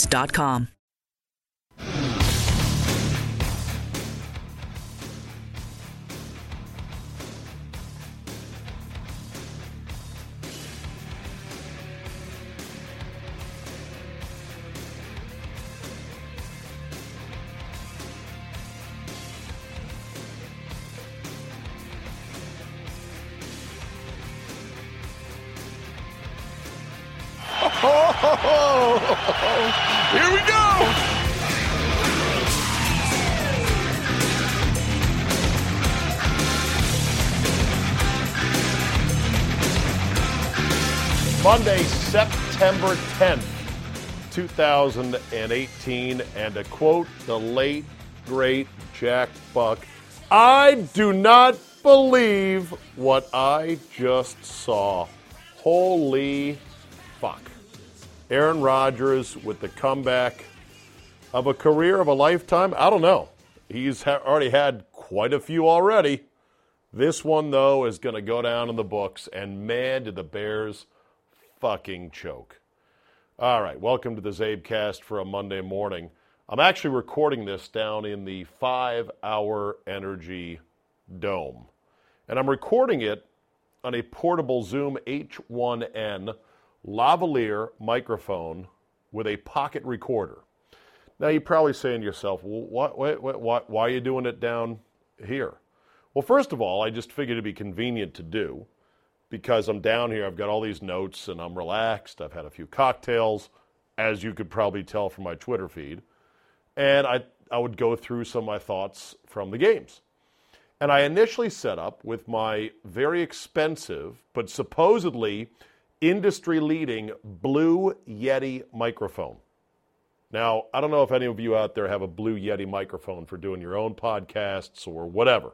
Here we 2018, and to quote the late, great Jack Buck, I do not believe what I just saw. Holy fuck. Aaron Rodgers with the comeback of a career of a lifetime? I don't know. He's ha- already had quite a few already. This one, though, is going to go down in the books, and man, did the Bears fucking choke. All right, welcome to the Zabecast for a Monday morning. I'm actually recording this down in the five hour energy dome. And I'm recording it on a portable Zoom H1N lavalier microphone with a pocket recorder. Now, you're probably saying to yourself, well, what, wait, why, why are you doing it down here? Well, first of all, I just figured it'd be convenient to do because I'm down here. I've got all these notes and I'm relaxed. I've had a few cocktails, as you could probably tell from my Twitter feed. And I, I would go through some of my thoughts from the games. And I initially set up with my very expensive, but supposedly industry leading Blue Yeti microphone. Now, I don't know if any of you out there have a Blue Yeti microphone for doing your own podcasts or whatever.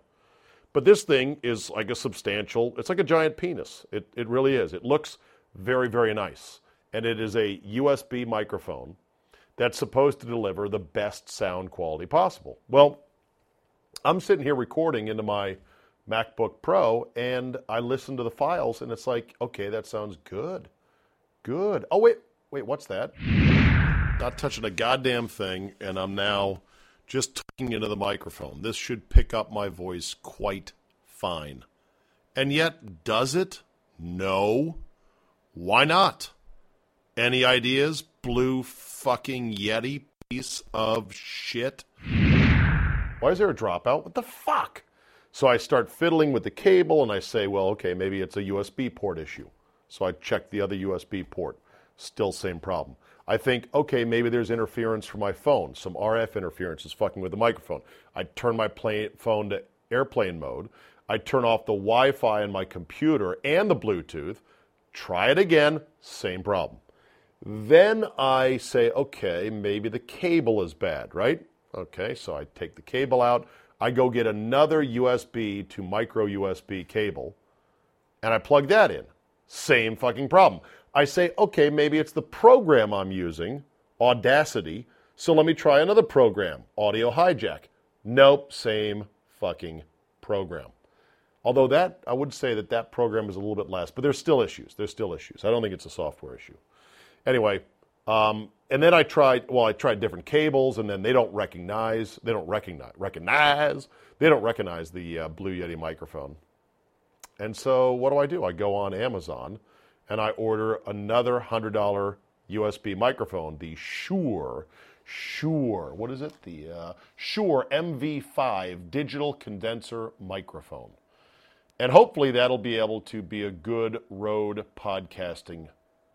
But this thing is like a substantial, it's like a giant penis. It, it really is. It looks very, very nice. And it is a USB microphone that's supposed to deliver the best sound quality possible. Well, I'm sitting here recording into my MacBook Pro and I listen to the files and it's like, okay, that sounds good. Good. Oh, wait, wait, what's that? Not touching a goddamn thing, and I'm now just talking into the microphone. This should pick up my voice quite fine. And yet, does it? No. Why not? Any ideas, blue fucking Yeti piece of shit? Why is there a dropout? What the fuck? So I start fiddling with the cable and I say, well, okay, maybe it's a USB port issue. So I check the other USB port. Still same problem. I think, okay, maybe there's interference from my phone. Some RF interference is fucking with the microphone. I turn my phone to airplane mode. I turn off the Wi Fi in my computer and the Bluetooth. Try it again, same problem. Then I say, okay, maybe the cable is bad, right? Okay, so I take the cable out. I go get another USB to micro USB cable and I plug that in. Same fucking problem. I say, okay, maybe it's the program I'm using, Audacity. So let me try another program, Audio Hijack. Nope, same fucking program. Although that, I would say that that program is a little bit less, but there's still issues. There's still issues. I don't think it's a software issue. Anyway, um, and then I tried, well, I tried different cables, and then they don't recognize, they don't recognize, recognize, they don't recognize the uh, Blue Yeti microphone. And so what do I do? I go on Amazon and I order another $100 USB microphone, the Shure, Shure, what is it? The uh, Shure MV5 digital condenser microphone. And hopefully that'll be able to be a good road podcasting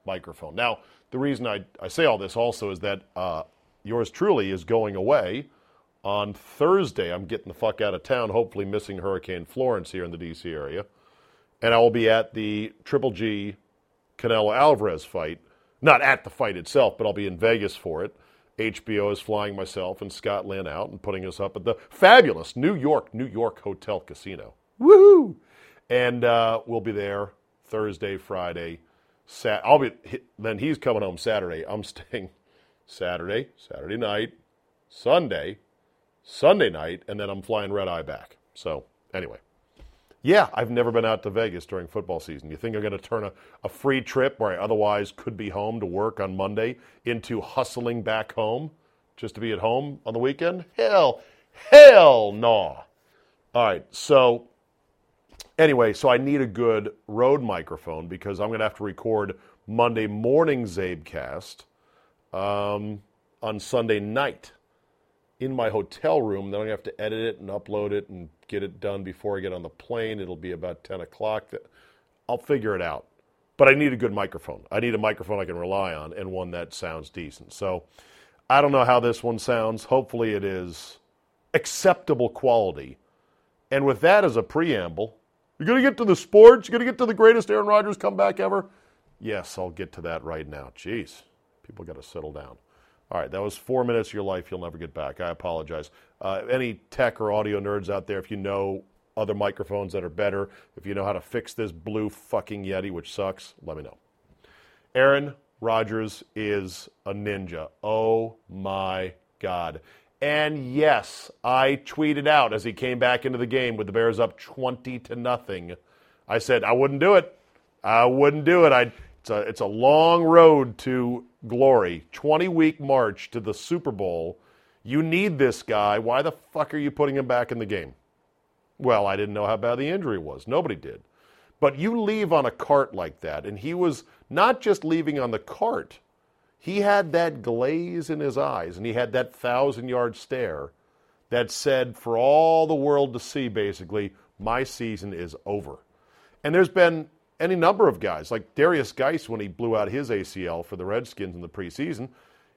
microphone. Now, the reason I, I say all this also is that uh, yours truly is going away on Thursday. I'm getting the fuck out of town, hopefully missing Hurricane Florence here in the DC area. And I will be at the Triple G Canelo Alvarez fight. Not at the fight itself, but I'll be in Vegas for it. HBO is flying myself and Scott Linn out and putting us up at the fabulous New York, New York Hotel Casino. Woohoo! And uh, we'll be there Thursday, Friday, Sat. I'll be then. He's coming home Saturday. I'm staying Saturday, Saturday night, Sunday, Sunday night, and then I'm flying red eye back. So anyway, yeah, I've never been out to Vegas during football season. You think I'm going to turn a, a free trip where I otherwise could be home to work on Monday into hustling back home just to be at home on the weekend? Hell, hell no. All right, so anyway, so I need a good road microphone because I'm going to have to record Monday morning Zabecast um, on Sunday night in my hotel room. Then to have to edit it and upload it and get it done before I get on the plane. It'll be about 10 o'clock. I'll figure it out. But I need a good microphone. I need a microphone I can rely on and one that sounds decent. So I don't know how this one sounds. Hopefully it is acceptable quality. And with that as a preamble, you're going to get to the sports? You're going to get to the greatest Aaron Rodgers comeback ever? Yes, I'll get to that right now. Jeez, people got to settle down. All right, that was four minutes of your life you'll never get back. I apologize. Uh, any tech or audio nerds out there, if you know other microphones that are better, if you know how to fix this blue fucking Yeti, which sucks, let me know. Aaron Rodgers is a ninja. Oh my God. And yes, I tweeted out as he came back into the game with the Bears up 20 to nothing. I said I wouldn't do it. I wouldn't do it. I'd, it's, a, it's a long road to glory, 20 week march to the Super Bowl. You need this guy. Why the fuck are you putting him back in the game? Well, I didn't know how bad the injury was. Nobody did. But you leave on a cart like that, and he was not just leaving on the cart, he had that glaze in his eyes, and he had that thousand yard stare that said, for all the world to see, basically, my season is over. And there's been any number of guys, like Derrius Guice when he blew out his ACL for the Redskins in the preseason.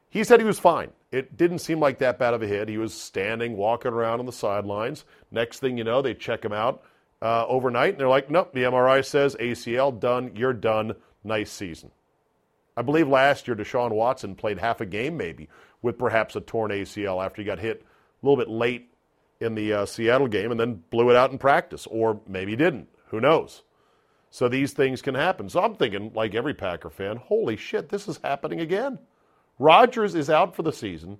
He said he was fine. It didn't seem like that bad of a hit. He was standing, walking around on the sidelines. Next thing you know, they check him out uh, overnight, and they're like, nope, the MRI says ACL done, you're done, nice season. I believe last year Deshaun Watson played half a game maybe with perhaps a torn ACL after he got hit a little bit late in the uh, Seattle game and then blew it out in practice, or maybe didn't. Who knows? So these things can happen. So I'm thinking, like every Packer fan, holy shit, this is happening again. Rodgers is out for the season,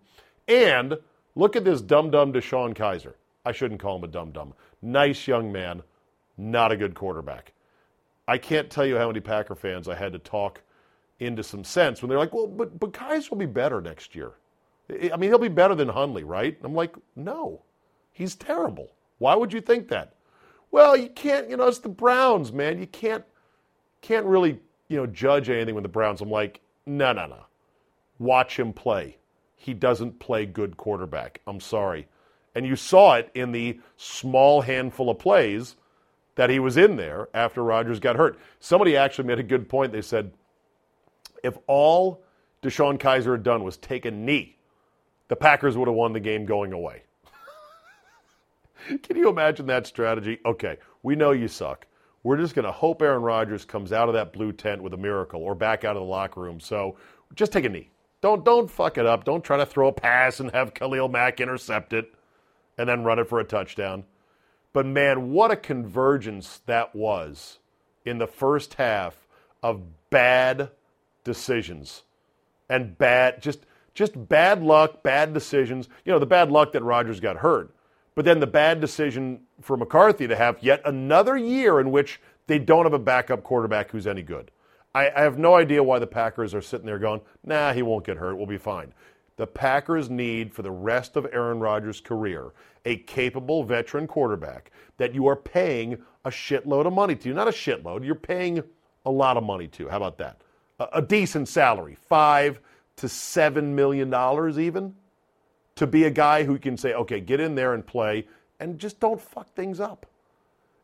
and look at this dum dum DeShone Kizer. I shouldn't call him a dum dum. Nice young man, not a good quarterback. I can't tell you how many Packer fans I had to talk into some sense when they're like, well, but, but Kizer will be better next year. I mean, he'll be better than Hundley, right? I'm like, no, he's terrible. Why would you think that? Well, you can't, you know, it's the Browns, man. You can't can't really, you know, judge anything with the Browns. I'm like, no, no, no. Watch him play. He doesn't play good quarterback. I'm sorry. And you saw it in the small handful of plays that he was in there after Rodgers got hurt. Somebody actually made a good point. They said, if all DeShone Kizer had done was take a knee, the Packers would have won the game going away. Can you imagine that strategy? Okay, we know you suck. We're just going to hope Aaron Rodgers comes out of that blue tent with a miracle or back out of the locker room. So just take a knee. Don't don't fuck it up. Don't try to throw a pass and have Khalil Mack intercept it and then run it for a touchdown. But man, what a convergence that was in the first half of bad decisions and bad just just bad luck, bad decisions. You know, the bad luck that Rodgers got hurt. But then the bad decision for McCarthy to have yet another year in which they don't have a backup quarterback who's any good. I, I have no idea why the Packers are sitting there going, nah, he won't get hurt. We'll be fine. The Packers need for the rest of Aaron Rodgers' career a capable veteran quarterback that you are paying a shitload of money to. Not a shitload, you're paying a lot of money to. How about that? A, a decent salary, five to seven million dollars even to be a guy who can say, okay, get in there and play and just don't fuck things up.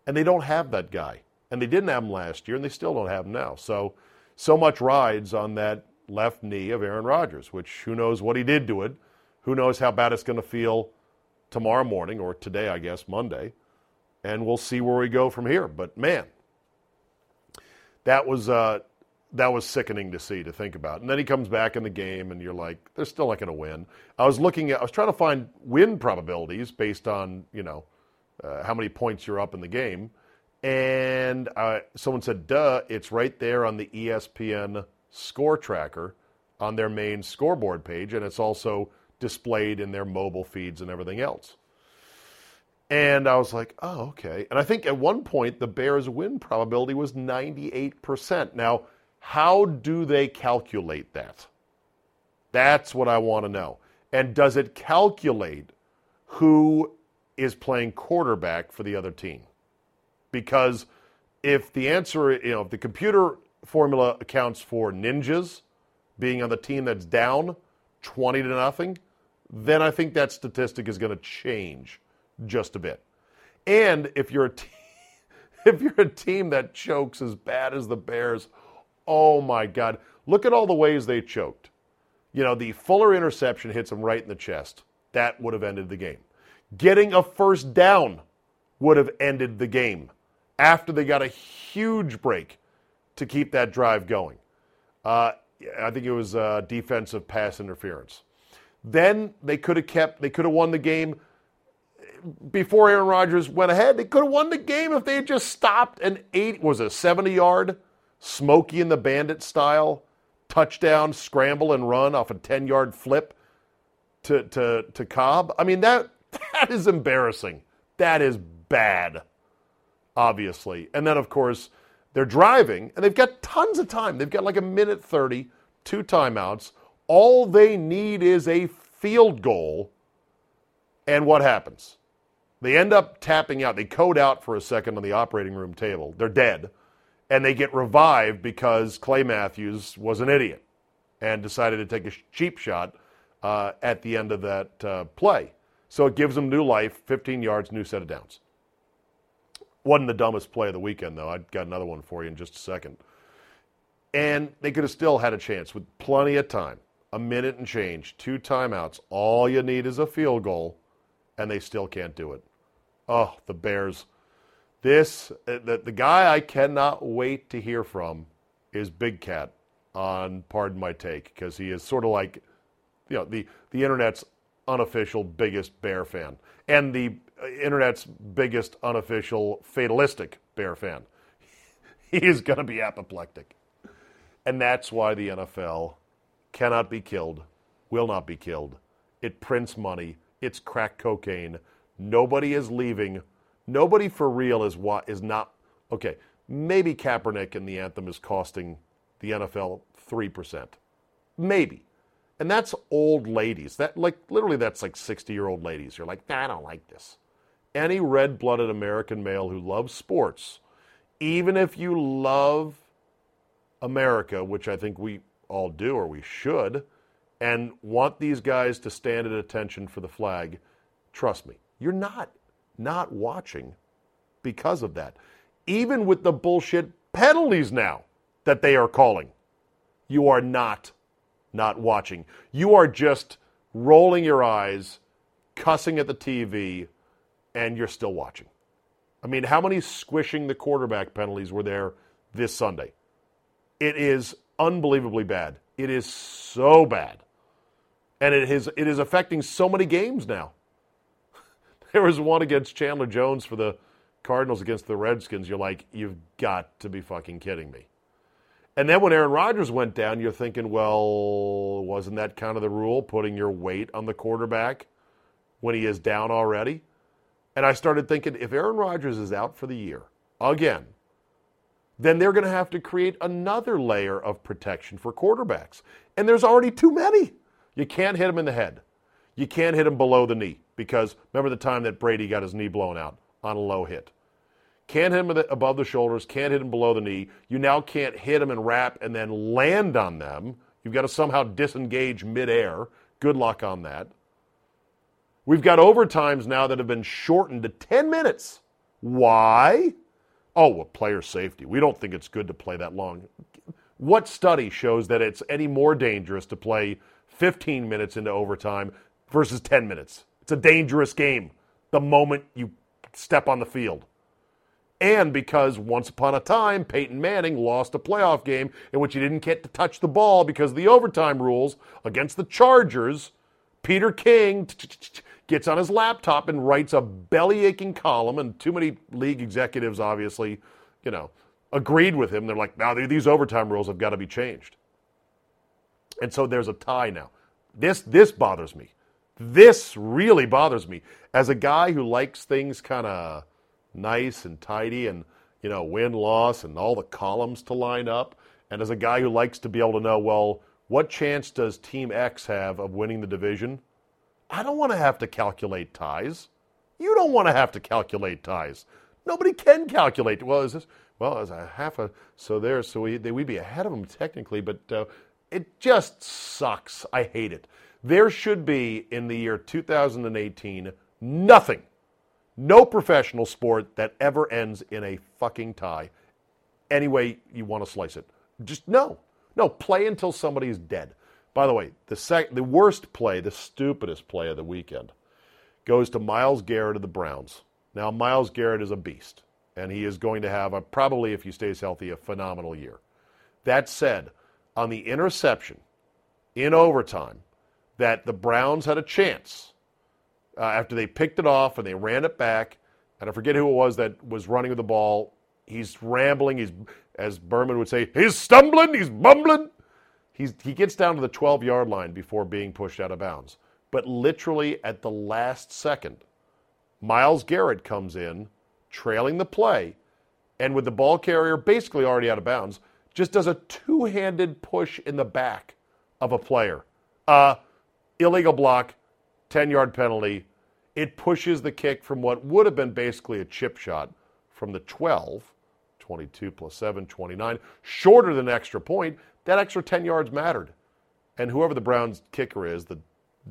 And they don't have that guy. And they didn't have him last year, and they still don't have him now. So, so much rides on that left knee of Aaron Rodgers, which who knows what he did to it. Who knows how bad it's going to feel tomorrow morning or today, I guess, Monday. And we'll see where we go from here. But man, that was uh, that was sickening to see, to think about. And then he comes back in the game, and you're like, they're still not going to win. I was looking at, I was trying to find win probabilities based on, you know, uh, how many points you're up in the game. And uh, someone said, duh, it's right there on the ESPN score tracker on their main scoreboard page, and it's also displayed in their mobile feeds and everything else. And I was like, oh, okay. And I think at one point the Bears' win probability was 98%. Now, how do they calculate that? That's what I want to know. And does it calculate who is playing quarterback for the other team? Because if the answer, you know, if the computer formula accounts for ninjas being on the team that's down 20 to nothing, then I think that statistic is going to change just a bit. And if you're a team, if you're a team that chokes as bad as the Bears, oh my God, look at all the ways they choked. You know, the Fuller interception hits him right in the chest. That would have ended the game. Getting a first down would have ended the game after they got a huge break to keep that drive going. Uh, I think it was uh, defensive pass interference. Then they could have kept, they could have won the game before Aaron Rodgers went ahead. They could have won the game if they had just stopped an eight, was a 70 yard, Smokey and the Bandit style touchdown, scramble and run off a 10 yard flip to, to, to Cobb. I mean, that, that is embarrassing. That is bad, obviously. And then, of course, they're driving and they've got tons of time. They've got like a minute 30, two timeouts. All they need is a field goal. And what happens? They end up tapping out. They code out for a second on the operating room table. They're dead. And they get revived because Clay Matthews was an idiot and decided to take a cheap shot uh, at the end of that uh, play. So it gives them new life 15 yards, new set of downs. Wasn't the dumbest play of the weekend, though. I've got another one for you in just a second. And they could have still had a chance with plenty of time. A minute and change, two timeouts. All you need is a field goal, and they still can't do it. Oh, the Bears. This, uh, the, the guy I cannot wait to hear from is Big Cat on Pardon My Take, because he is sort of like, you know, the, the internet's unofficial biggest Bear fan and the uh, internet's biggest unofficial fatalistic Bear fan. he is going to be apoplectic. And that's why the NFL cannot be killed, will not be killed. It prints money, it's crack cocaine. Nobody is leaving. Nobody for real is what is not okay. Maybe Kaepernick and the anthem is costing the NFL three percent, maybe, and that's old ladies. That like literally that's like sixty year old ladies. You're like, I don't like this. Any red blooded American male who loves sports, even if you love America, which I think we all do or we should, and want these guys to stand at attention for the flag, trust me, you're not not watching because of that. Even with the bullshit penalties now that they are calling, you are not not watching. You are just rolling your eyes, cussing at the TV, and you're still watching. I mean, how many squishing the quarterback penalties were there this Sunday? It is unbelievably bad. It is so bad. And it is, it is affecting so many games now. There was one against Chandler Jones for the Cardinals against the Redskins. You're like, you've got to be fucking kidding me. And then when Aaron Rodgers went down, you're thinking, well, wasn't that kind of the rule, putting your weight on the quarterback when he is down already? And I started thinking, if Aaron Rodgers is out for the year again, then they're going to have to create another layer of protection for quarterbacks. And there's already too many. You can't hit him in the head. You can't hit him below the knee because remember the time that Brady got his knee blown out on a low hit. Can't hit him above the shoulders, can't hit him below the knee. You now can't hit him and wrap and then land on them. You've got to somehow disengage midair. Good luck on that. We've got overtimes now that have been shortened to 10 minutes. Why? Oh, well, player safety. We don't think it's good to play that long. What study shows that it's any more dangerous to play 15 minutes into overtime versus 10 minutes? It's a dangerous game the moment you step on the field. and because once upon a time Peyton Manning lost a playoff game in which he didn't get to touch the ball because of the overtime rules against the Chargers, Peter King gets on his laptop and writes a belly aching column, and too many league executives obviously, you know, agreed with him. They're like, now these overtime rules have got to be changed. And so there's a tie now. This this bothers me. This really bothers me. As a guy who likes things kind of nice and tidy and, you know, win loss and all the columns to line up, and as a guy who likes to be able to know, well, what chance does Team X have of winning the division? I don't want to have to calculate ties. You don't want to have to calculate ties. Nobody can calculate. Well, is this? Well, as a half a so there, so we they, we'd be ahead of them technically, but uh, it just sucks. I hate it. There should be in the year 2018 nothing, no professional sport that ever ends in a fucking tie. Any way you want to slice it, just no, no. Play until somebody's dead. By the way, the, sec- the worst play, the stupidest play of the weekend, goes to Myles Garrett of the Browns. Now, Myles Garrett is a beast, and he is going to have, a, probably, if he stays healthy, a phenomenal year. That said, on the interception in overtime, that the Browns had a chance uh, after they picked it off and they ran it back, and I forget who it was that was running with the ball. He's rambling. He's, as Berman would say, he's stumbling. He's bumbling. He's, he gets down to the 12 yard line before being pushed out of bounds. But literally at the last second, Myles Garrett comes in, trailing the play, and with the ball carrier basically already out of bounds, just does a two handed push in the back of a player. Uh, illegal block, 10 yard penalty. It pushes the kick from what would have been basically a chip shot from the 12, 22 plus 7, 29, shorter than extra point, that extra 10 yards mattered. And whoever the Browns kicker is, the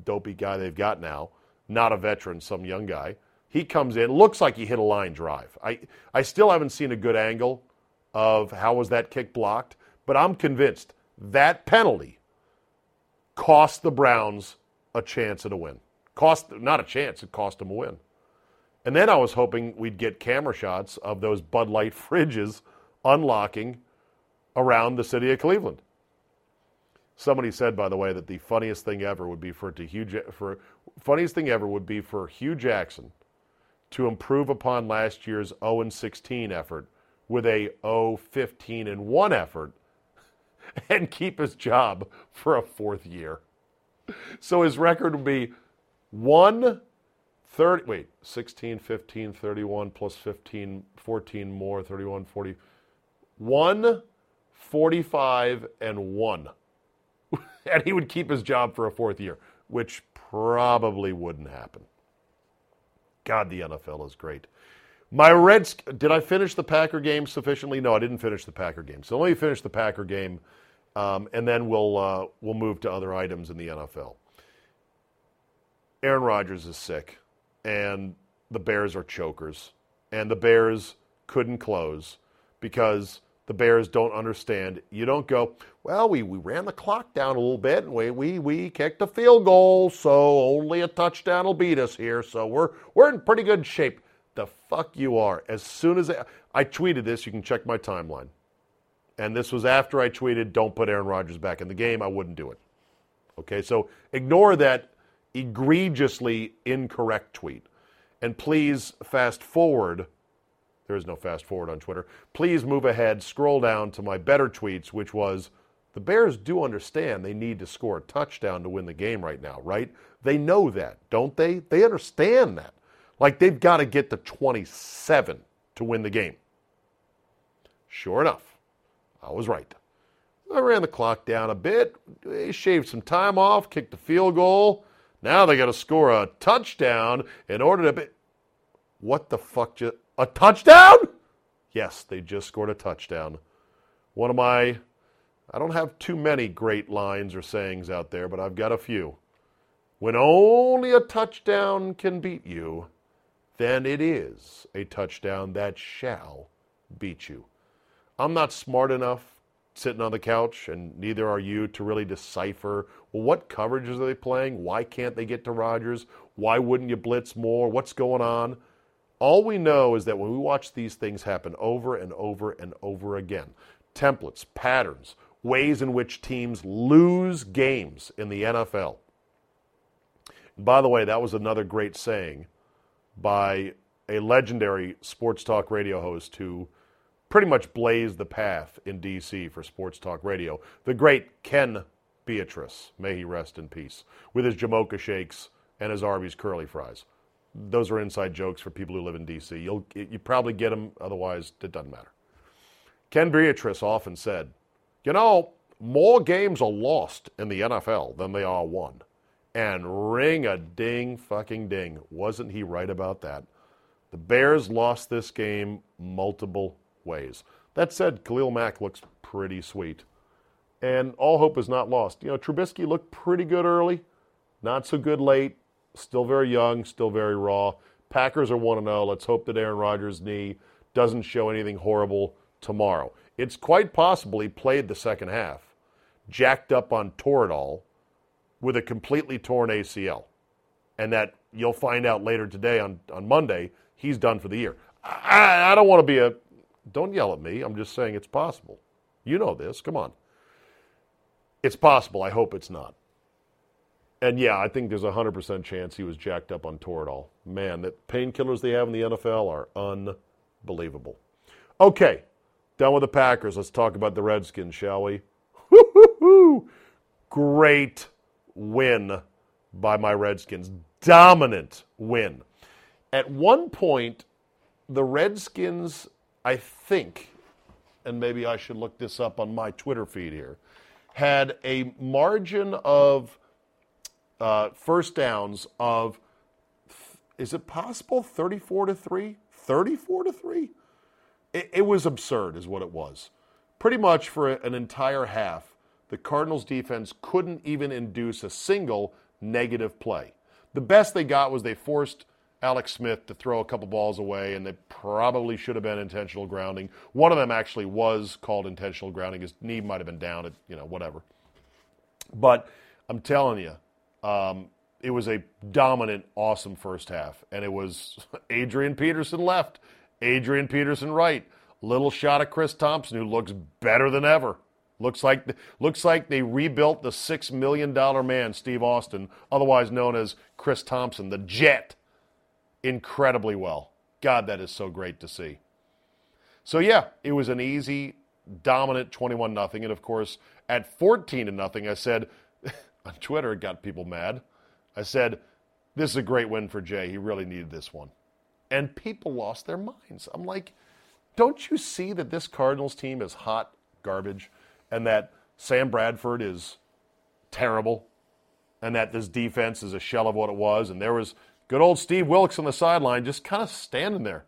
dopey guy they've got now, not a veteran, some young guy, he comes in, looks like he hit a line drive. I, I still haven't seen a good angle of how was that kick blocked, but I'm convinced that penalty cost the Browns a chance at a win. Cost not a chance, it cost them a win. And then I was hoping we'd get camera shots of those Bud Light fridges unlocking around the city of Cleveland. Somebody said, by the way, that the funniest thing ever would be for to Hue for funniest thing ever would be for Hue Jackson to improve upon last year's 0 16 effort with a 0 15 and 1 effort and keep his job for a fourth year. So his record would be 1 30 wait, 16 15 31 plus 15 14 more 31 40 1 45 and 1. and he would keep his job for a fourth year, which probably wouldn't happen. God, the NFL is great. My Reds, did I finish the Packer game sufficiently? No, I didn't finish the Packer game. So let me finish the Packer game, um, and then we'll uh, we'll move to other items in the NFL. Aaron Rodgers is sick, and the Bears are chokers, and the Bears couldn't close because the Bears don't understand. You don't go, well, we, we ran the clock down a little bit and we, we, we kicked a field goal, so only a touchdown will beat us here. So we're, we're in pretty good shape. The fuck you are. As soon as I, I tweeted this, you can check my timeline. And this was after I tweeted, don't put Aaron Rodgers back in the game. I wouldn't do it. Okay, so ignore that egregiously incorrect tweet. And please fast forward there is no fast forward on Twitter. Please move ahead, scroll down to my better tweets, which was the Bears do understand they need to score a touchdown to win the game right now, right? They know that, don't they? They understand that. Like they've got to get to 27 to win the game. Sure enough, I was right. I ran the clock down a bit, they shaved some time off, kicked a field goal. Now they got to score a touchdown in order to be. What the fuck just. A touchdown? Yes, they just scored a touchdown. One of my, I don't have too many great lines or sayings out there, but I've got a few. When only a touchdown can beat you, then it is a touchdown that shall beat you. I'm not smart enough sitting on the couch, and neither are you, to really decipher well, what coverages are they playing? Why can't they get to Rodgers? Why wouldn't you blitz more? What's going on? All we know is that when we watch these things happen over and over and over again, templates, patterns, ways in which teams lose games in the NFL. By the way, that was another great saying by a legendary sports talk radio host who pretty much blazed the path in D.C. for sports talk radio, the great Ken Beatrice, may he rest in peace, with his Jamocha shakes and his Arby's curly fries. Those are inside jokes for people who live in D.C. You'll you probably get them, otherwise it doesn't matter. Ken Beatrice often said, "You know, more games are lost in the NFL than they are won." And ring a ding fucking ding. Wasn't he right about that? The Bears lost this game multiple ways. That said, Khalil Mack looks pretty sweet. And all hope is not lost. You know, Trubisky looked pretty good early, not so good late, still very young, still very raw. Packers are 1 0. Let's hope that Aaron Rodgers' knee doesn't show anything horrible tomorrow. It's quite possible he played the second half, jacked up on Toradol with a completely torn ACL. And that you'll find out later today on, on Monday, he's done for the year. I, I don't want to be a. Don't yell at me. I'm just saying it's possible. You know this. Come on. It's possible. I hope it's not. And yeah, I think there's a 100% chance he was jacked up on Toradol. Man, the painkillers they have in the NFL are unbelievable. Okay, done with the Packers. Let's talk about the Redskins, shall we? Great win by my Redskins. Dominant win. At one point, the Redskins, I think, and maybe I should look this up on my Twitter feed here, had a margin of uh, first downs of, is it possible 34 to 3? 34 to 3? It, it was absurd, is what it was. Pretty much for an entire half, the Cardinals defense couldn't even induce a single negative play. The best they got was they forced Alex Smith to throw a couple balls away, and they probably should have been intentional grounding. One of them actually was called intentional grounding. His knee might have been down, at, you know, whatever. But I'm telling you, um, it was a dominant, awesome first half, and it was Adrian Peterson left, Adrian Peterson right, little shot of Chris Thompson who looks better than ever. Looks like looks like they rebuilt the six million dollar man, Steve Austin, otherwise known as Chris Thompson, the Jet, incredibly well. God, that is so great to see. So yeah, it was an easy, dominant twenty-one nothing, and of course at fourteen to nothing, I said on Twitter, it got people mad. I said, "This is a great win for Jay. He really needed this one," and people lost their minds. I'm like, "Don't you see that this Cardinals team is hot garbage?" and that Sam Bradford is terrible and that this defense is a shell of what it was. And there was good old Steve Wilks on the sideline just kind of standing there.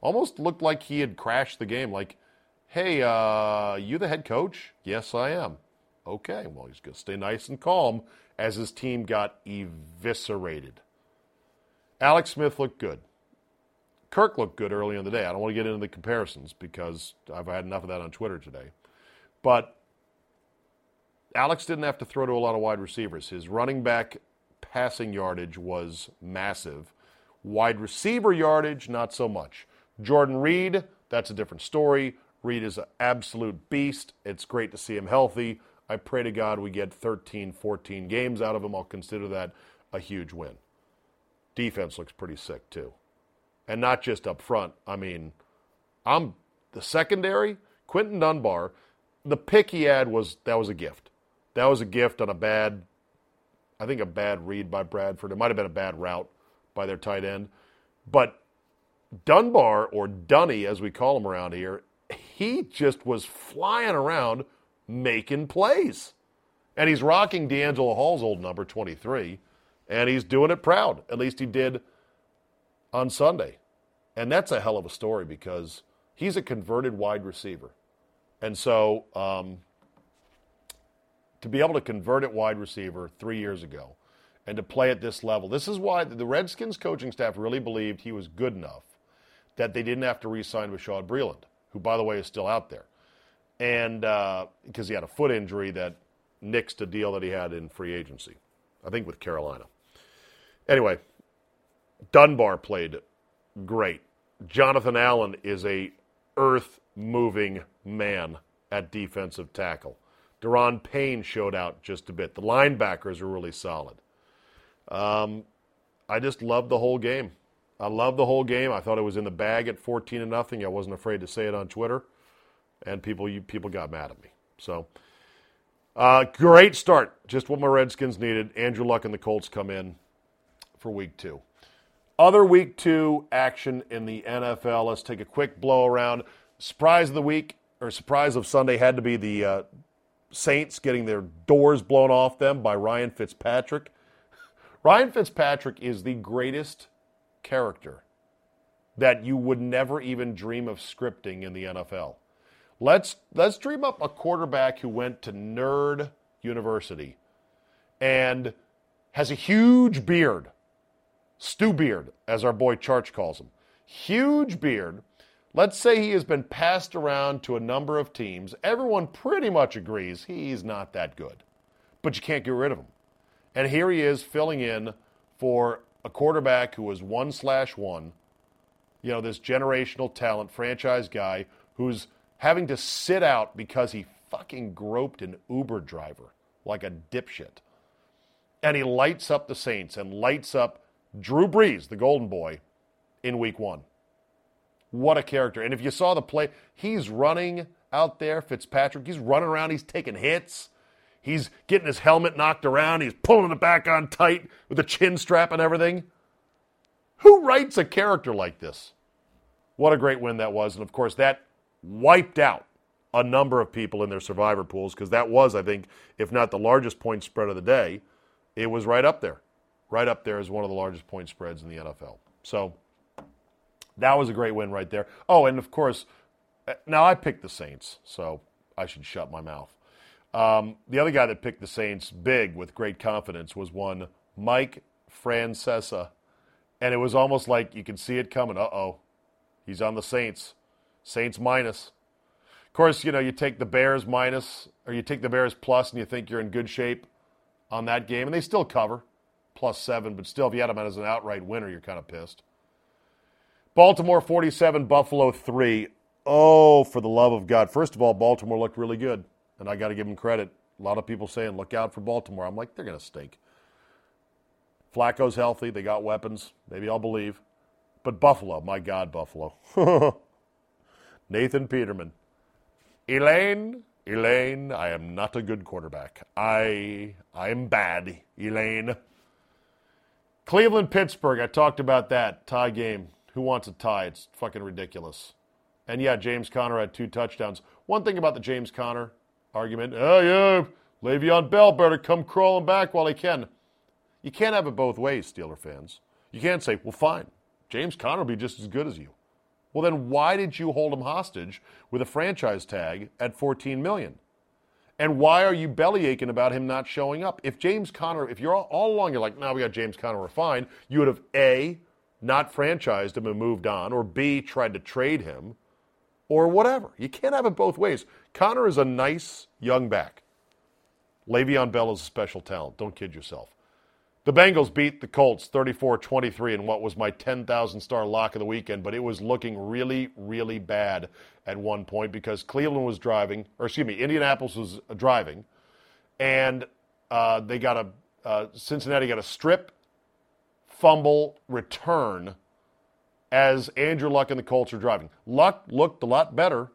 Almost looked like he had crashed the game. Like, hey, uh, you the head coach? Yes, I am. Okay, well, he's going to stay nice and calm as his team got eviscerated. Alex Smith looked good. Kirk looked good early in the day. I don't want to get into the comparisons because I've had enough of that on Twitter today. But Alex didn't have to throw to a lot of wide receivers. His running back passing yardage was massive. Wide receiver yardage, not so much. Jordan Reed, that's a different story. Reed is an absolute beast. It's great to see him healthy. I pray to God we get 13, 14 games out of him. I'll consider that a huge win. Defense looks pretty sick, too. And not just up front. I mean, I'm the secondary, Quinton Dunbar the pick he had was that was a gift. That was a gift on a bad, I think a bad read by Bradford. It might have been a bad route by their tight end, but Dunbar or Dunny as we call him around here, he just was flying around making plays, and he's rocking DeAngelo Hall's old number twenty three, and he's doing it proud. At least he did on Sunday, and that's a hell of a story because he's a converted wide receiver. And so um, to be able to convert it wide receiver three years ago and to play at this level, this is why the Redskins coaching staff really believed he was good enough that they didn't have to re sign with Bashaud Breeland, who, by the way, is still out there. And uh, because he had a foot injury that nixed a deal that he had in free agency, I think with Carolina. Anyway, Dunbar played great. Jonathan Allen is a earth moving man at defensive tackle. Da'Ron Payne showed out just a bit. The linebackers were really solid. Um, I just loved the whole game. I loved the whole game. I thought it was in the bag at 14 to nothing. I wasn't afraid to say it on Twitter, and people you, people got mad at me. So, uh, great start. Just what my Redskins needed. Andrew Luck and the Colts come in for week two. Other week two action in the NFL. Let's take a quick blow around. Surprise of the week, or surprise of Sunday, had to be the uh, Saints getting their doors blown off them by Ryan Fitzpatrick. Ryan Fitzpatrick is the greatest character that you would never even dream of scripting in the NFL. Let's let's dream up a quarterback who went to Nerd University and has a huge beard. Stu Beard, as our boy Charch calls him. Huge beard. Let's say he has been passed around to a number of teams. Everyone pretty much agrees he's not that good, but you can't get rid of him. And here he is filling in for a quarterback who was one slash one, you know, this generational talent, franchise guy who's having to sit out because he fucking groped an Uber driver like a dipshit. And he lights up the Saints and lights up Drew Brees, the golden boy, in week one. What a character. And if you saw the play, he's running out there, Fitzpatrick. He's running around, he's taking hits. He's getting his helmet knocked around. He's pulling it back on tight with the chin strap and everything. Who writes a character like this? What a great win that was. And of course, that wiped out a number of people in their survivor pools because that was, I think, if not the largest point spread of the day, it was right up there right up there as one of the largest point spreads in the NFL. So that was a great win right there. Oh, and of course, uh, now I picked the Saints, so I should shut my mouth. Um, the other guy that picked the Saints big with great confidence was one Mike Francesa. And it was almost like you could see it coming. Uh oh, he's on the Saints. Saints minus. Of course, you know, you take the Bears minus, or you take the Bears plus, and you think you're in good shape on that game, and they still cover plus seven, but still, if you had them as an outright winner, you're kind of pissed. Baltimore 47, Buffalo 3. Oh, for the love of God. First of all, Baltimore looked really good, and I got to give them credit. A lot of people saying, look out for Baltimore. I'm like, they're going to stink. Flacco's healthy. They got weapons. Maybe I'll believe. But Buffalo, my God, Buffalo. Nathan Peterman. Elaine, Elaine, I am not a good quarterback. I I am bad, Elaine. Cleveland Pittsburgh, I talked about that tie game. Who wants a tie? It's fucking ridiculous. And yeah, James Conner had two touchdowns. One thing about the James Conner argument, oh yeah, Le'Veon Bell better come crawling back while he can. You can't have it both ways, Steeler fans. You can't say, well, fine, James Conner will be just as good as you. Well, then why did you hold him hostage with a franchise tag at 14 million? And why are you belly aching about him not showing up? If James Conner, if you're all, all along, you're like, now we got James Conner, we're fine, you would have A, not franchised him and moved on, or B, tried to trade him, or whatever. You can't have it both ways. Conner is a nice young back. Le'Veon Bell is a special talent. Don't kid yourself. The Bengals beat the Colts 34 23 in what was my 10,000 star lock of the weekend, but it was looking really, really bad at one point because Cleveland was driving, or excuse me, Indianapolis was driving, and uh, they got a, uh, Cincinnati got a strip, fumble, return as Andrew Luck and the Colts are driving. Luck looked a lot better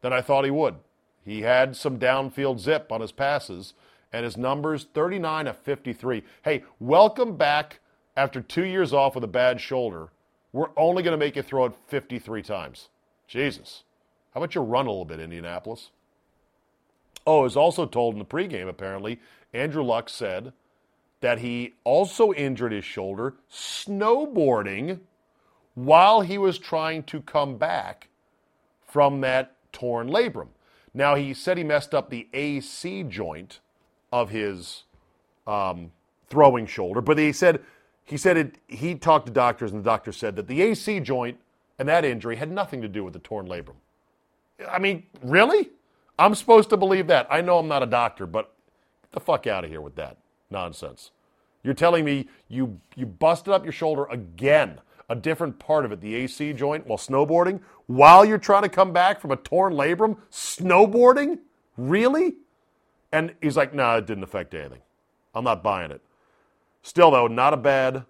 than I thought he would. He had some downfield zip on his passes and his numbers 39 of 53. Hey, welcome back after two years off with a bad shoulder. We're only going to make you throw it 53 times. Jesus. How about you run a little bit, Indianapolis? Oh, was also told in the pregame, apparently, Andrew Luck said that he also injured his shoulder snowboarding while he was trying to come back from that torn labrum. Now, he said he messed up the AC joint of his um, throwing shoulder. But he said he said it, he talked to doctors, and the doctor said that the AC joint and that injury had nothing to do with the torn labrum. I mean, really? I'm supposed to believe that. I know I'm not a doctor, but get the fuck out of here with that nonsense. You're telling me you you busted up your shoulder again, a different part of it, the AC joint, while snowboarding, while you're trying to come back from a torn labrum, snowboarding? Really? And he's like, nah, it didn't affect anything. I'm not buying it. Still, though, not a bad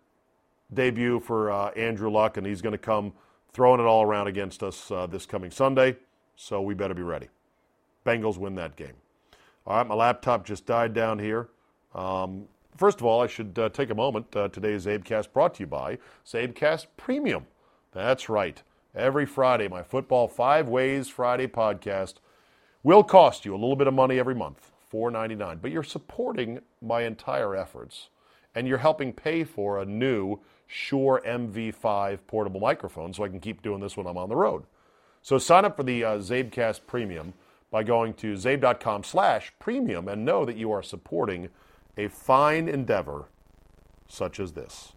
debut for uh, Andrew Luck, and he's going to come throwing it all around against us uh, this coming Sunday. So we better be ready. Bengals win that game. All right, my laptop just died down here. Um, first of all, I should uh, take a moment. Uh, today's Zabecast brought to you by Zabecast Premium. That's right. Every Friday, my Football Five Ways Friday podcast will cost you a little bit of money every month, $4.99. But you're supporting my entire efforts, and you're helping pay for a new Shure MV5 portable microphone so I can keep doing this when I'm on the road. So sign up for the uh, Zabecast Premium by going to zabe.com slash premium and know that you are supporting a fine endeavor such as this.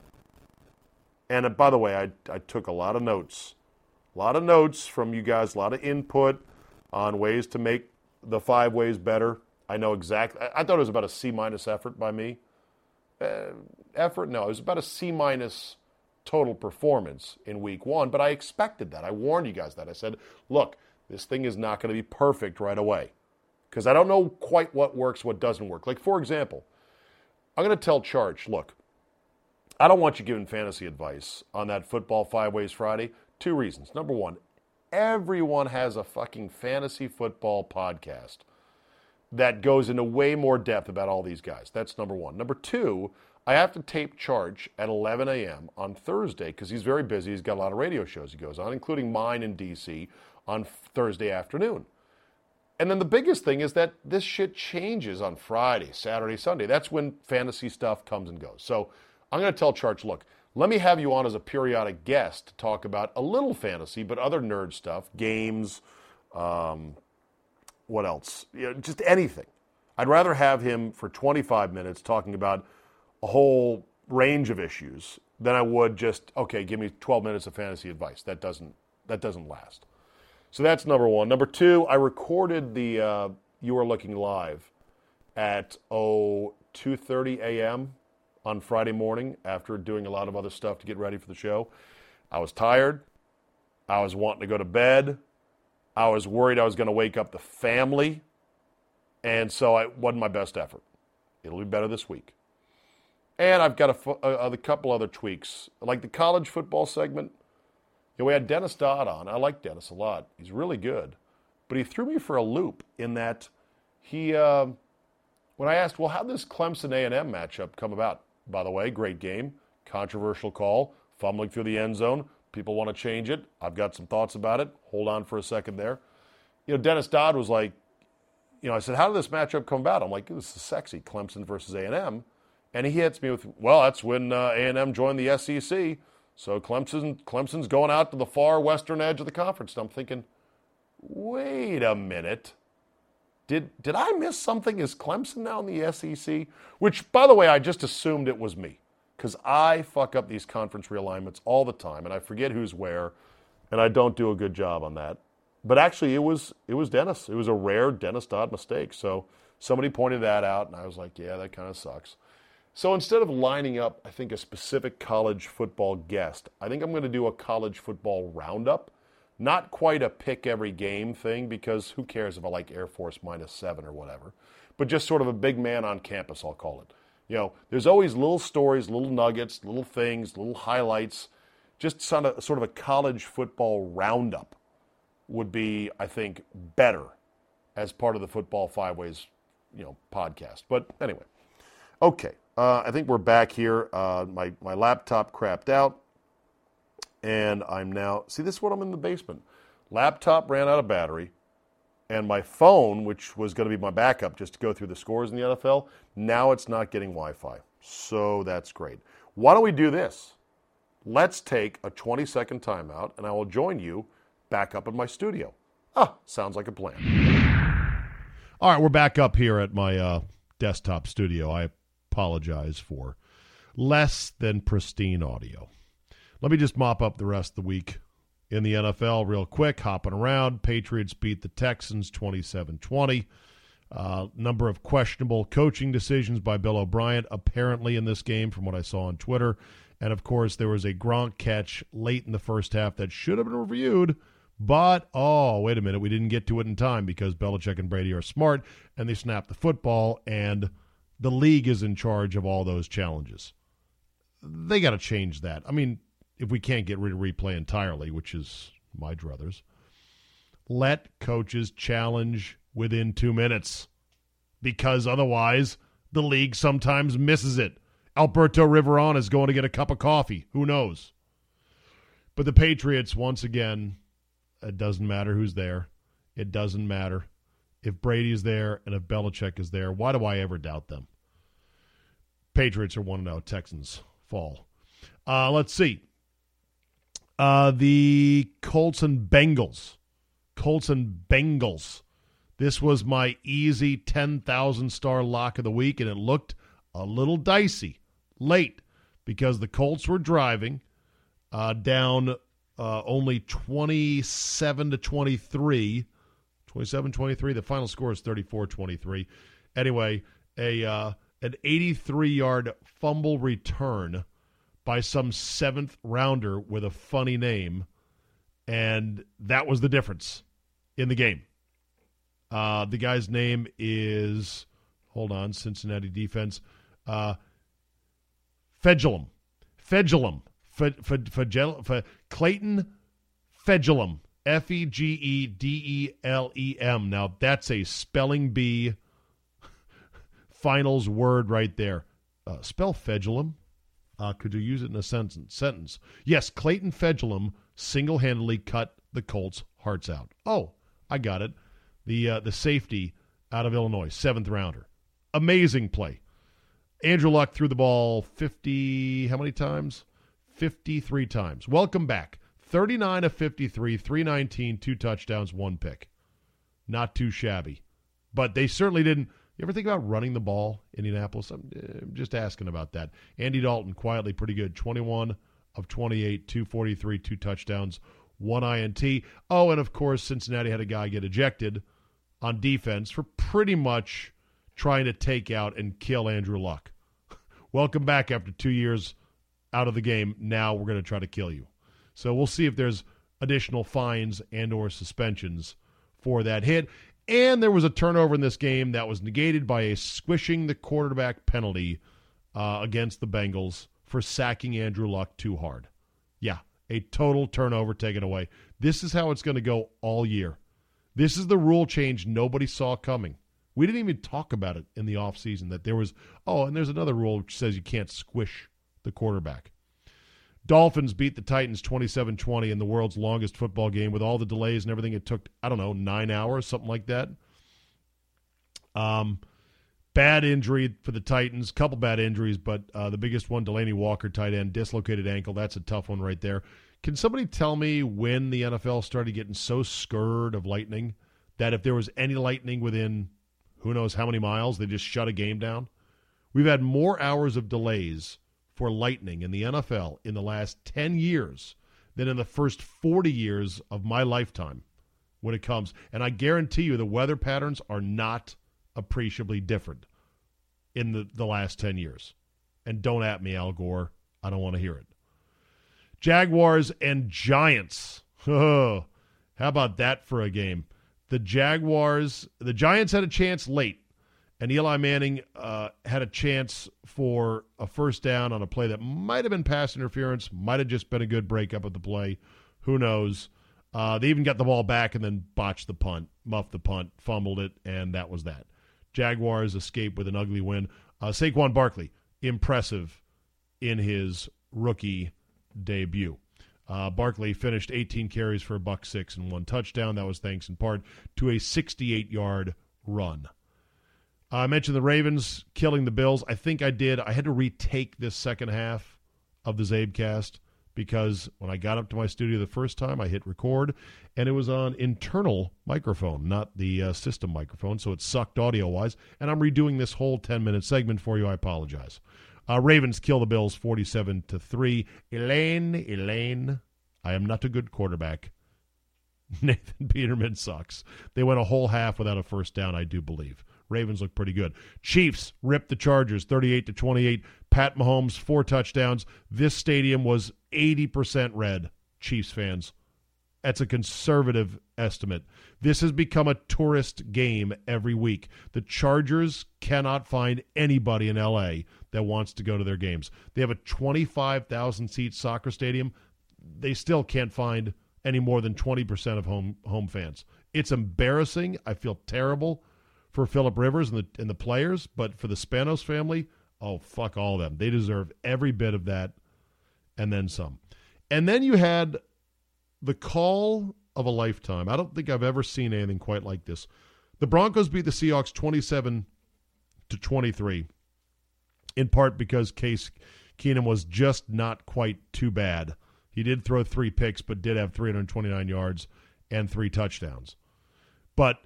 And uh, by the way, I, I took a lot of notes, a lot of notes from you guys, a lot of input on ways to make the five ways better. I know exactly. I, I thought it was about a C minus effort by me. Uh, effort, no, it was about a C minus total performance in week one, but I expected that. I warned you guys that. I said, look, this thing is not going to be perfect right away because I don't know quite what works, what doesn't work. Like, for example, I'm going to tell Charge, look, I don't want you giving fantasy advice on that football five ways Friday. Two reasons. Number one, everyone has a fucking fantasy football podcast that goes into way more depth about all these guys. That's number one. Number two, I have to tape Charge at 11 a.m. on Thursday because he's very busy. He's got a lot of radio shows he goes on, including mine in D.C. on Thursday afternoon. And then the biggest thing is that this shit changes on Friday, Saturday, Sunday. That's when fantasy stuff comes and goes. So I'm going to tell Charge, look, let me have you on as a periodic guest to talk about a little fantasy, but other nerd stuff, games, um, what else? You know, just anything. I'd rather have him for 25 minutes talking about a whole range of issues than I would just okay, give me 12 minutes of fantasy advice. That doesn't that doesn't last. So that's number one. Number two, I recorded the uh, You Are Looking Live at oh 2:30 a.m. on Friday morning after doing a lot of other stuff to get ready for the show. I was tired. I was wanting to go to bed. I was worried I was going to wake up the family. And so it wasn't my best effort. It'll be better this week. And I've got a, a, a, couple other tweaks, like the college football segment. Know, we had Dennis Dodd on. I like Dennis a lot. He's really good, but he threw me for a loop in that he. Uh, when I asked, well, how did this Clemson A&M matchup come about? By the way, great game, controversial call, fumbling through the end zone. People want to change it. I've got some thoughts about it. Hold on for a second there. You know, Dennis Dodd was like, you know, I said, how did this matchup come about? I'm like, this is sexy, Clemson versus A&M. And he hits me with, well, that's when uh, A&M joined the SEC. So Clemson, Clemson's going out to the far western edge of the conference. And I'm thinking, wait a minute. Did, did I miss something? Is Clemson now in the SEC? Which, by the way, I just assumed it was me because I fuck up these conference realignments all the time and I forget who's where and I don't do a good job on that. But actually, it was it was Dennis. It was a rare Dennis Dodd mistake. So somebody pointed that out, and I was like, yeah, that kind of sucks. So instead of lining up, I think, a specific college football guest, I think I'm going to do a college football roundup. Not quite a pick every game thing because who cares if I like Air Force minus seven or whatever, but just sort of a big man on campus, I'll call it. You know, there's always little stories, little nuggets, little things, little highlights. Just sort of, sort of a college football roundup would be, I think, better as part of the Football Five Ways, you know, podcast. But anyway, okay. Uh, I think we're back here. Uh, my, my laptop crapped out, and I'm now. See, this is what I'm in the basement. Laptop ran out of battery, and my phone, which was going to be my backup just to go through the scores in the NFL, now it's not getting Wi Fi. So that's great. Why don't we do this? Let's take a 20 second timeout, and I will join you back up in my studio. Ah, sounds like a plan. All right, we're back up here at my uh, desktop studio. I apologize for less than pristine audio. Let me just mop up the rest of the week in the NFL real quick, hopping around. Patriots beat the Texans 27 20. Uh, number of questionable coaching decisions by Bill O'Brien, apparently, in this game, from what I saw on Twitter. And of course, there was a Gronk catch late in the first half that should have been reviewed. But, oh, wait a minute. We didn't get to it in time because Belichick and Brady are smart and they snapped the football, and the league is in charge of all those challenges. They got to change that. I mean, if we can't get rid of replay entirely, which is my druthers, let coaches challenge within two minutes because otherwise the league sometimes misses it. Alberto Riveron is going to get a cup of coffee. Who knows? But the Patriots, once again, it doesn't matter who's there. It doesn't matter if Brady's there and if Belichick is there. Why do I ever doubt them? Patriots are 1 0. Texans fall. Uh, let's see. Uh, the Colts and Bengals. Colts and Bengals. This was my easy 10,000 star lock of the week, and it looked a little dicey late because the Colts were driving uh, down uh, only 27 to 23. 27 23. The final score is 34 23. Anyway, a uh, an 83 yard fumble return by some seventh rounder with a funny name. And that was the difference in the game. Uh, the guy's name is, hold on, Cincinnati defense. Uh, Fejedelem. Fejedelem. Clayton Fejedelem. F E G E D E L E M. Now, that's a spelling bee finals word right there. Uh, spell Fejedelem. Uh, could you use it in a sentence? Sentence. Yes, Clayton Fejedelem single handedly cut the Colts' hearts out. Oh, I got it. The uh, the safety out of Illinois, seventh rounder. Amazing play. Andrew Luck threw the ball 50, how many times? 53 times. Welcome back. 39 of 53, 319, two touchdowns, one pick. Not too shabby. But they certainly didn't. You ever think about running the ball, Indianapolis? I'm, I'm just asking about that. Andy Dalton, quietly pretty good. 21 of 28, 243, two touchdowns, one INT. Oh, and of course, Cincinnati had a guy get ejected on defense for pretty much trying to take out and kill Andrew Luck. Welcome back after two years out of the game. Now we're going to try to kill you. So we'll see if there's additional fines and or suspensions for that hit. And there was a turnover in this game that was negated by a squishing the quarterback penalty uh, against the Bengals for sacking Andrew Luck too hard. Yeah, a total turnover taken away. This is how it's going to go all year. This is the rule change nobody saw coming. We didn't even talk about it in the offseason that there was, oh, and there's another rule which says you can't squish the quarterback. Dolphins beat the Titans 27 20 in the world's longest football game with all the delays and everything. It took, I don't know, nine hours, something like that. Um, bad injury for the Titans, couple bad injuries, but uh, the biggest one, Delanie Walker, tight end, dislocated ankle. That's a tough one right there. Can somebody tell me when the NFL started getting so scared of lightning that if there was any lightning within who knows how many miles. They just shut a game down. We've had more hours of delays for lightning in the NFL in the last 10 years than in the first 40 years of my lifetime when it comes. And I guarantee you the weather patterns are not appreciably different in the, the last 10 years. And don't at me, Al Gore. I don't want to hear it. Jaguars and Giants. How about that for a game? the Jaguars, the Giants had a chance late, and Eli Manning uh, had a chance for a first down on a play that might have been pass interference, might have just been a good breakup of the play. Who knows? Uh, they even got the ball back and then botched the punt, muffed the punt, fumbled it, and that was that. Jaguars escape with an ugly win. Uh, Saquon Barkley, impressive in his rookie debut. Uh, Barkley finished 18 carries for a buck six and one touchdown. That was thanks in part to a 68 yard run. I mentioned the Ravens killing the Bills. I think I did. I had to retake this second half of the Zabecast because when I got up to my studio the first time, I hit record and it was on internal microphone, not the uh, system microphone, so it sucked audio wise. And I'm redoing this whole 10 minute segment for you. I apologize. Uh, Ravens kill the Bills 47 to 3. Elaine, Elaine, I am not a good quarterback. Nathan Peterman sucks. They went a whole half without a first down, I do believe. Ravens look pretty good. Chiefs ripped the Chargers 38 to 28. Pat Mahomes, four touchdowns. This stadium was 80% red, Chiefs fans. That's a conservative estimate. This has become a tourist game every week. The Chargers cannot find anybody in LA that wants to go to their games. They have a 25,000 seat soccer stadium. They still can't find any more than 20% of home home fans. It's embarrassing. I feel terrible for Philip Rivers and the and the players, but for the Spanos family, oh fuck all of them. They deserve every bit of that and then some. And then you had the call of a lifetime. I don't think I've ever seen anything quite like this. The Broncos beat the Seahawks 27 to 23 in part because Case Keenum was just not quite too bad. He did throw three picks, but did have 329 yards and three touchdowns. But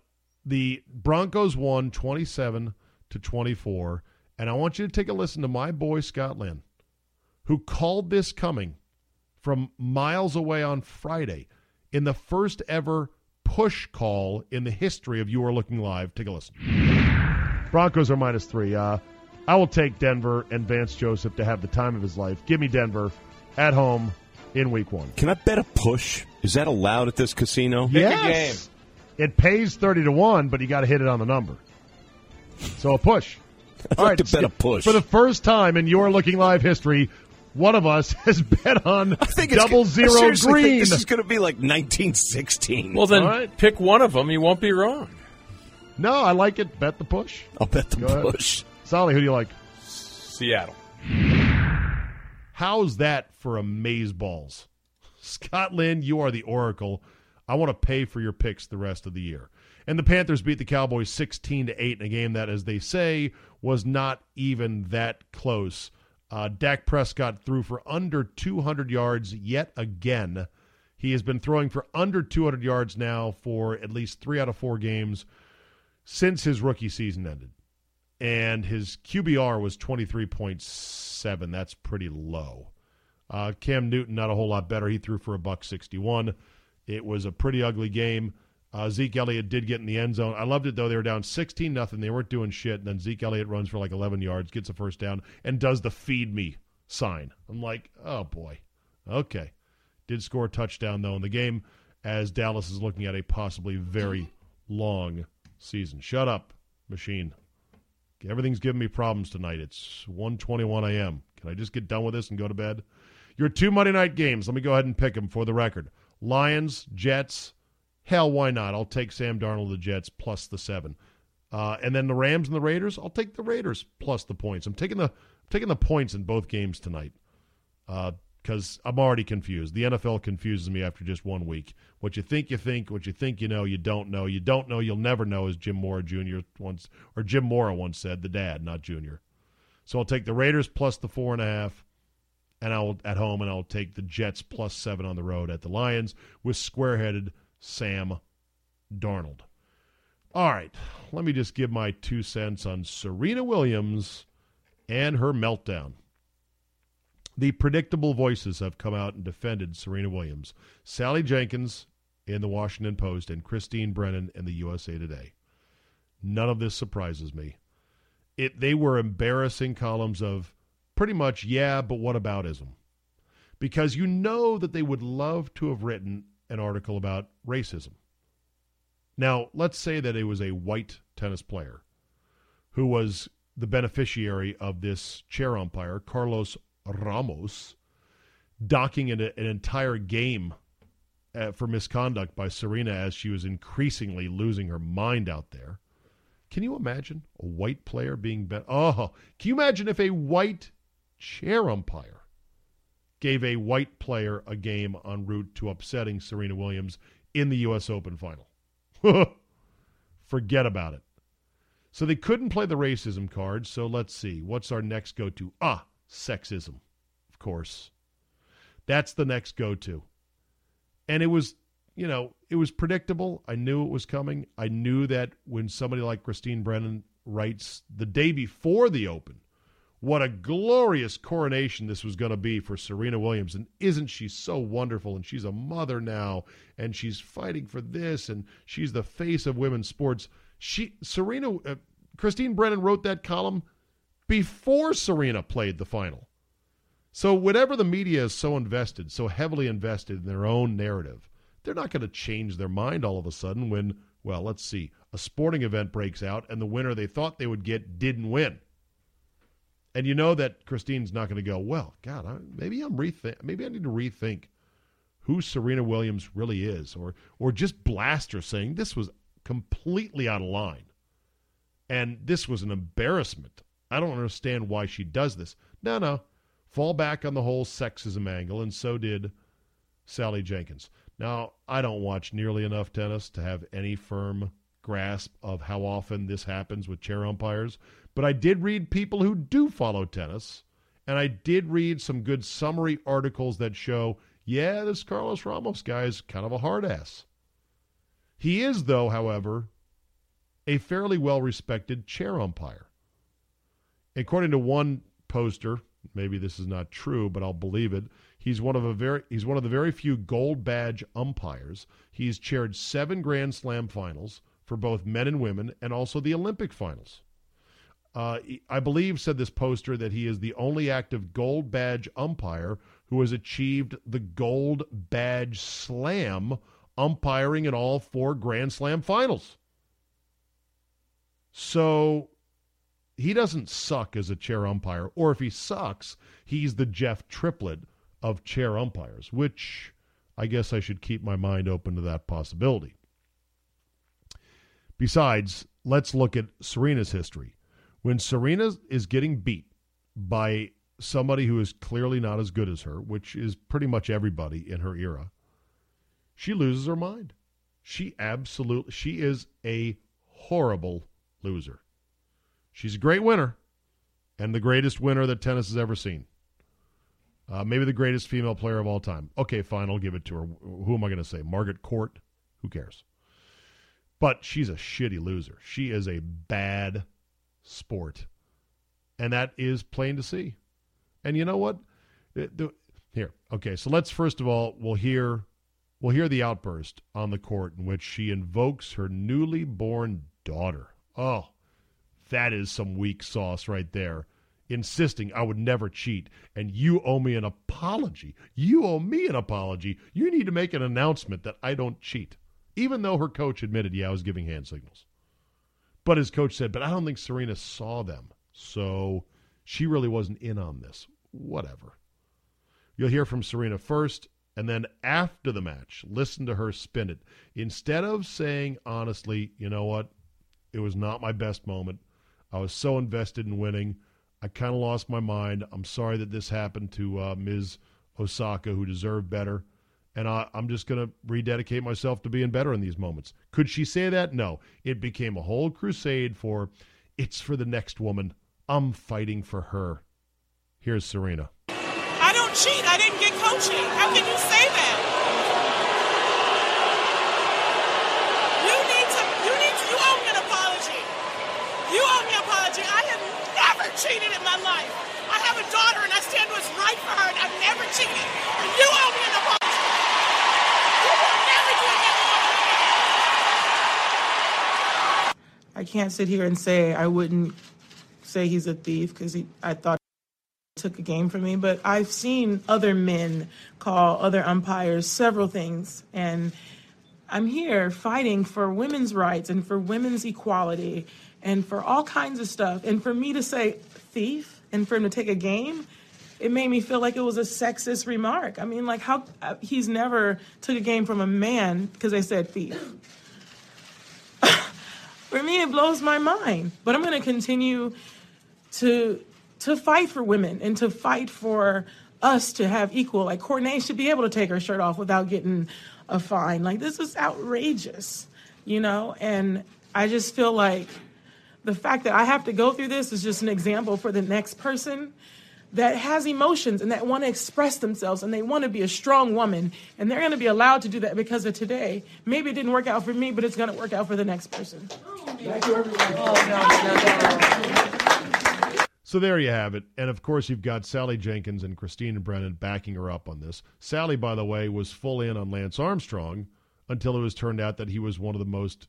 the Broncos won 27 to 24. And I want you to take a listen to my boy, Scott Linn, who called this coming from miles away on Friday in the first ever push call in the history of You Are Looking Live. Take a listen. Broncos are minus three. Uh, I will take Denver and Vance Joseph to have the time of his life. Give me Denver at home in week one. Can I bet a push? Is that allowed at this casino? Yes. It pays 30 to 1, but you got to hit it on the number. So a push. I'd like to bet a push. For the first time in your Looking Live history, one of us has bet on I think double zero I green. Think this is going to be like 1916. Well, then All right. pick one of them. You won't be wrong. no, I like it. Bet the push. I'll bet the Go ahead. push. Solly, who do you like? Seattle. How's that for a maze balls? Scott Linn, you are the oracle. I want to pay for your picks the rest of the year. And the Panthers beat the Cowboys 16 to 8 in a game that, as they say, was not even that close. Uh, Dak Prescott threw for under 200 yards yet again. He has been throwing for under 200 yards now for at least three out of four games since his rookie season ended. And his QBR was 23.7. That's pretty low. Uh, Cam Newton, not a whole lot better. He threw for a buck 61. It was a pretty ugly game. Uh, Zeke Elliott did get in the end zone. I loved it though. They were down 16 nothing. They weren't doing shit. And then Zeke Elliott runs for like 11 yards, gets a first down, and does the feed me sign. I'm like, oh boy, okay. Did score a touchdown though in the game as Dallas is looking at a possibly very long season. Shut up, machine. Everything's giving me problems tonight. It's 1:21 a.m. Can I just get done with this and go to bed? Your two Monday night games. Let me go ahead and pick them for the record. Lions, Jets. Hell, why not? I'll take Sam Darnold, the Jets, plus the seven. Uh, and then the Rams and the Raiders. I'll take the Raiders plus the points. I'm taking the I'm taking the points in both games tonight because I'm already confused. The NFL confuses me after just one week. What you think you think, what you think you know, you don't know. You don't know, you'll never know, as Jim Mora Jr. once or Jim Mora once said, the dad, not Junior. So I'll take the Raiders plus the four and a half, and I'll at home, and I'll take the Jets plus seven on the road at the Lions with square-headed Sam Darnold. All right, let me just give my two cents on Serena Williams and her meltdown. The predictable voices have come out and defended Serena Williams. Sally Jenkins in the Washington Post and Christine Brennan in the USA Today. None of this surprises me. It they were embarrassing columns of pretty much yeah, but what aboutism? Because you know that they would love to have written an article about racism. Now, let's say that it was a white tennis player who was the beneficiary of this chair umpire, Carlos Ramos, docking an, an entire game uh, for misconduct by Serena as she was increasingly losing her mind out there. Can you imagine a white player being bet? Oh, can you imagine if a white chair umpire gave a white player a game en route to upsetting Serena Williams in the U.S. Open final? Forget about it. So they couldn't play the racism card. So let's see. What's our next go to? Ah, sexism, of course. That's the next go to. And it was, you know, it was predictable. I knew it was coming. I knew that when somebody like Christine Brennan writes the day before the Open, what a glorious coronation this was going to be for Serena Williams. And isn't she so wonderful? And she's a mother now, and she's fighting for this, and she's the face of women's sports. She, Serena, uh, Christine Brennan wrote that column before Serena played the final. So, whatever the media is so invested, so heavily invested in their own narrative, they're not going to change their mind all of a sudden when, well, let's see, a sporting event breaks out and the winner they thought they would get didn't win. And you know that Christine's not going to go, well, God, I, maybe I'm rethink, maybe I need to rethink who Serena Williams really is, or or just blast her saying this was completely out of line, and this was an embarrassment. I don't understand why she does this. No, no, fall back on the whole sexism angle, and so did Sally Jenkins. Now, I don't watch nearly enough tennis to have any firm grasp of how often this happens with chair umpires, but I did read people who do follow tennis, and I did read some good summary articles that show yeah, this Carlos Ramos guy is kind of a hard ass. He is, though, however, a fairly well respected chair umpire. According to one poster, maybe this is not true, but I'll believe it. He's one of a very he's one of the very few gold badge umpires. He's chaired seven Grand Slam finals for both men and women, and also the Olympic finals. Uh, I believe, said this poster, that he is the only active gold badge umpire who has achieved the gold badge slam umpiring in all four Grand Slam finals. So he doesn't suck as a chair umpire, or if he sucks, he's the Jeff Triplett of chair umpires, which I guess I should keep my mind open to that possibility. Besides, let's look at Serena's history. When Serena is getting beat by somebody who is clearly not as good as her, which is pretty much everybody in her era, she loses her mind. She absolutely she is a horrible loser. She's a great winner and the greatest winner that tennis has ever seen. Uh, maybe the greatest female player of all time. Okay, fine, I'll give it to her. Who am I going to say? Margaret Court? Who cares? But she's a shitty loser. She is a bad sport. And that is plain to see. And you know what? here, okay. So let's first of all we'll hear we'll hear the outburst on the court in which she invokes her newly born daughter. Oh, that is some weak sauce right there. Insisting I would never cheat, and you owe me an apology. You owe me an apology. You need to make an announcement that I don't cheat, even though her coach admitted, yeah, I was giving hand signals. But his coach said, but I don't think Serena saw them. So she really wasn't in on this. Whatever. You'll hear from Serena first, and then after the match, listen to her spin it. Instead of saying, honestly, you know what? It was not my best moment. I was so invested in winning. I kind of lost my mind. I'm sorry that this happened to uh, Ms. Osaka, who deserved better and I, am just going to rededicate myself to being better in these moments. Could she say that? No. It became a whole crusade for it's for the next woman. I'm fighting for her. Here's Serena. I don't cheat. I didn't get coaching. How can you say that? You need to, you need to, you owe me an apology. You owe me an apology. I have never cheated in my life. I have a daughter and I stand what's right for her and I've never cheated. And you owe me an apology. I can't sit here and say I wouldn't say he's a thief because I thought he took a game from me, but I've seen other men call other umpires several things, and I'm here fighting for women's rights and for women's equality and for all kinds of stuff. And for me to say thief and for him to take a game, it made me feel like it was a sexist remark. I mean, like how uh, he's never took a game from a man because they said thief. For me, it blows my mind. But I'm going to continue to to fight for women and to fight for us to have equal. Like Cornet should be able to take her shirt off without getting a fine. Like this is outrageous, you know. And I just feel like the fact that I have to go through this is just an example for the next person that has emotions and that want to express themselves and they want to be a strong woman and they're going to be allowed to do that because of today. Maybe it didn't work out for me, but it's going to work out for the next person. Thank you, everyone. Oh, so there you have it. And of course, you've got Sally Jenkins and Christine Brennan backing her up on this. Sally, by the way, was full in on Lance Armstrong until it was turned out that he was one of the most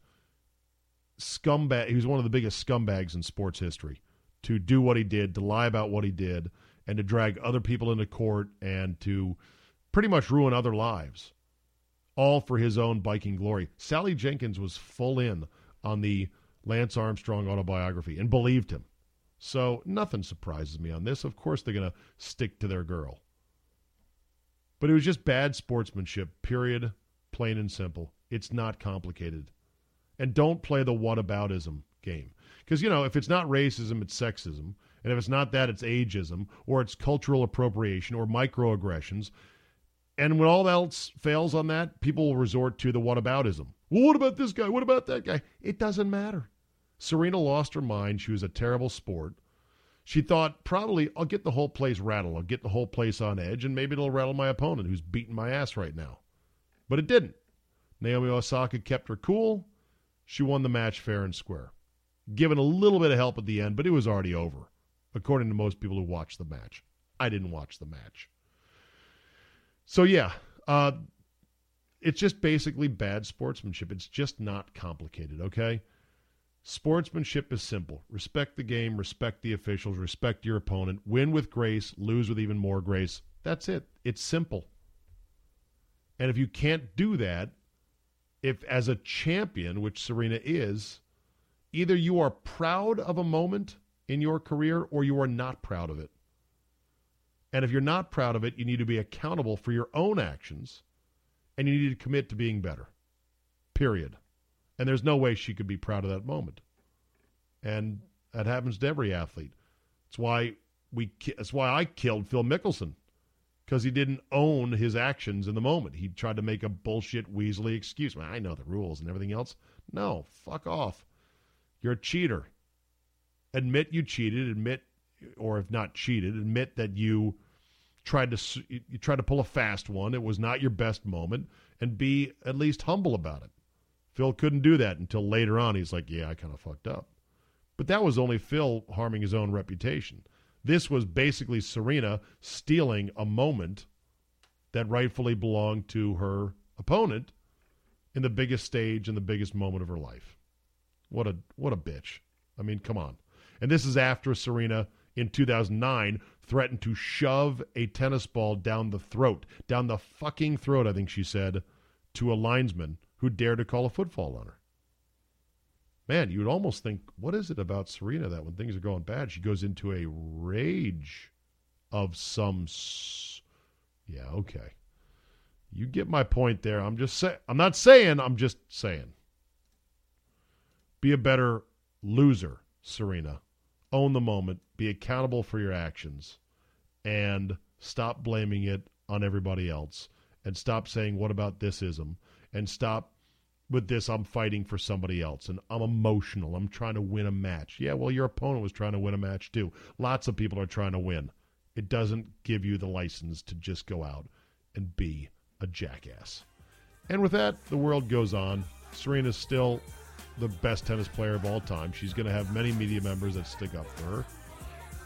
scumbag. He was one of the biggest scumbags in sports history to do what he did, to lie about what he did, and to drag other people into court and to pretty much ruin other lives, all for his own biking glory. Sally Jenkins was full in on the Lance Armstrong autobiography and believed him. So nothing surprises me on this. Of course, they're going to stick to their girl. But it was just bad sportsmanship, period, plain and simple. It's not complicated. And don't play the whataboutism game. Because, you know, if it's not racism, it's sexism. And if it's not that, it's ageism, or it's cultural appropriation, or microaggressions. And when all else fails on that, people will resort to the whataboutism. Well, what about this guy? What about that guy? It doesn't matter. Serena lost her mind. She was a terrible sport. She thought, probably, I'll get the whole place rattled. I'll get the whole place on edge, and maybe it'll rattle my opponent who's beating my ass right now. But it didn't. Naomi Osaka kept her cool. She won the match fair and square. Given a little bit of help at the end, but it was already over, according to most people who watch the match. I didn't watch the match. So, yeah, uh, it's just basically bad sportsmanship. It's just not complicated, okay? Sportsmanship is simple. Respect the game, respect the officials, respect your opponent, win with grace, lose with even more grace. That's it. It's simple. And if you can't do that, if as a champion, which Serena is, either you are proud of a moment in your career or you are not proud of it. And if you're not proud of it, you need to be accountable for your own actions and you need to commit to being better. Period. And there's no way she could be proud of that moment. And that happens to every athlete. That's why we. That's why I killed Phil Mickelson because he didn't own his actions in the moment. He tried to make a bullshit Weasley excuse. I know the rules and everything else. No, fuck off. You're a cheater. Admit you cheated. Admit, or if not cheated, admit that you tried to you tried to pull a fast one. It was not your best moment, and be at least humble about it. Phil couldn't do that until later on. He's like, yeah, I kind of fucked up. But that was only Phil harming his own reputation. This was basically Serena stealing a moment that rightfully belonged to her opponent in the biggest stage and the biggest moment of her life. What a what a bitch. I mean, come on. And this is after Serena in 2009 threatened to shove a tennis ball down the throat, down the fucking throat, I think she said, to a linesman who dared to call a footfall on her. Man, you would almost think, what is it about Serena that when things are going bad, she goes into a rage of some. S- yeah, okay. You get my point there. I'm just saying. I'm not saying. I'm just saying. Be a better loser, Serena. Own the moment. Be accountable for your actions, and stop blaming it on everybody else. And stop saying, "What about this ism?" And stop with this, I'm fighting for somebody else and I'm emotional. I'm trying to win a match. Yeah, well, your opponent was trying to win a match too. Lots of people are trying to win. It doesn't give you the license to just go out and be a jackass. And with that, the world goes on. Serena's still the best tennis player of all time. She's going to have many media members that stick up for her.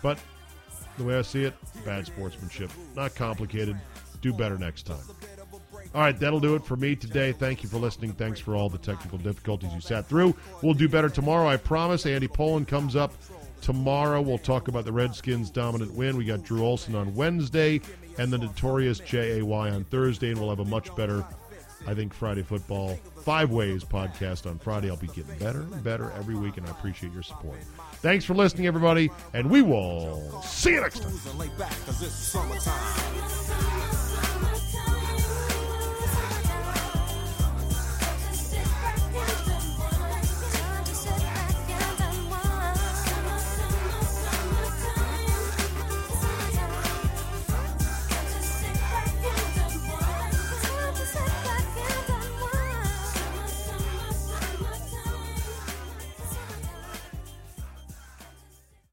But the way I see it, bad sportsmanship. Not complicated. Do better next time. All right, that'll do it for me today. Thank you for listening. Thanks for all the technical difficulties you sat through. We'll do better tomorrow, I promise. Andy Pollin comes up tomorrow. We'll talk about the Redskins' dominant win. We got Drew Olson on Wednesday and the notorious JAY on Thursday, and we'll have a much better, I think, Friday football five ways podcast on Friday. I'll be getting better and better every week, and I appreciate your support. Thanks for listening, everybody, and we will see you next time.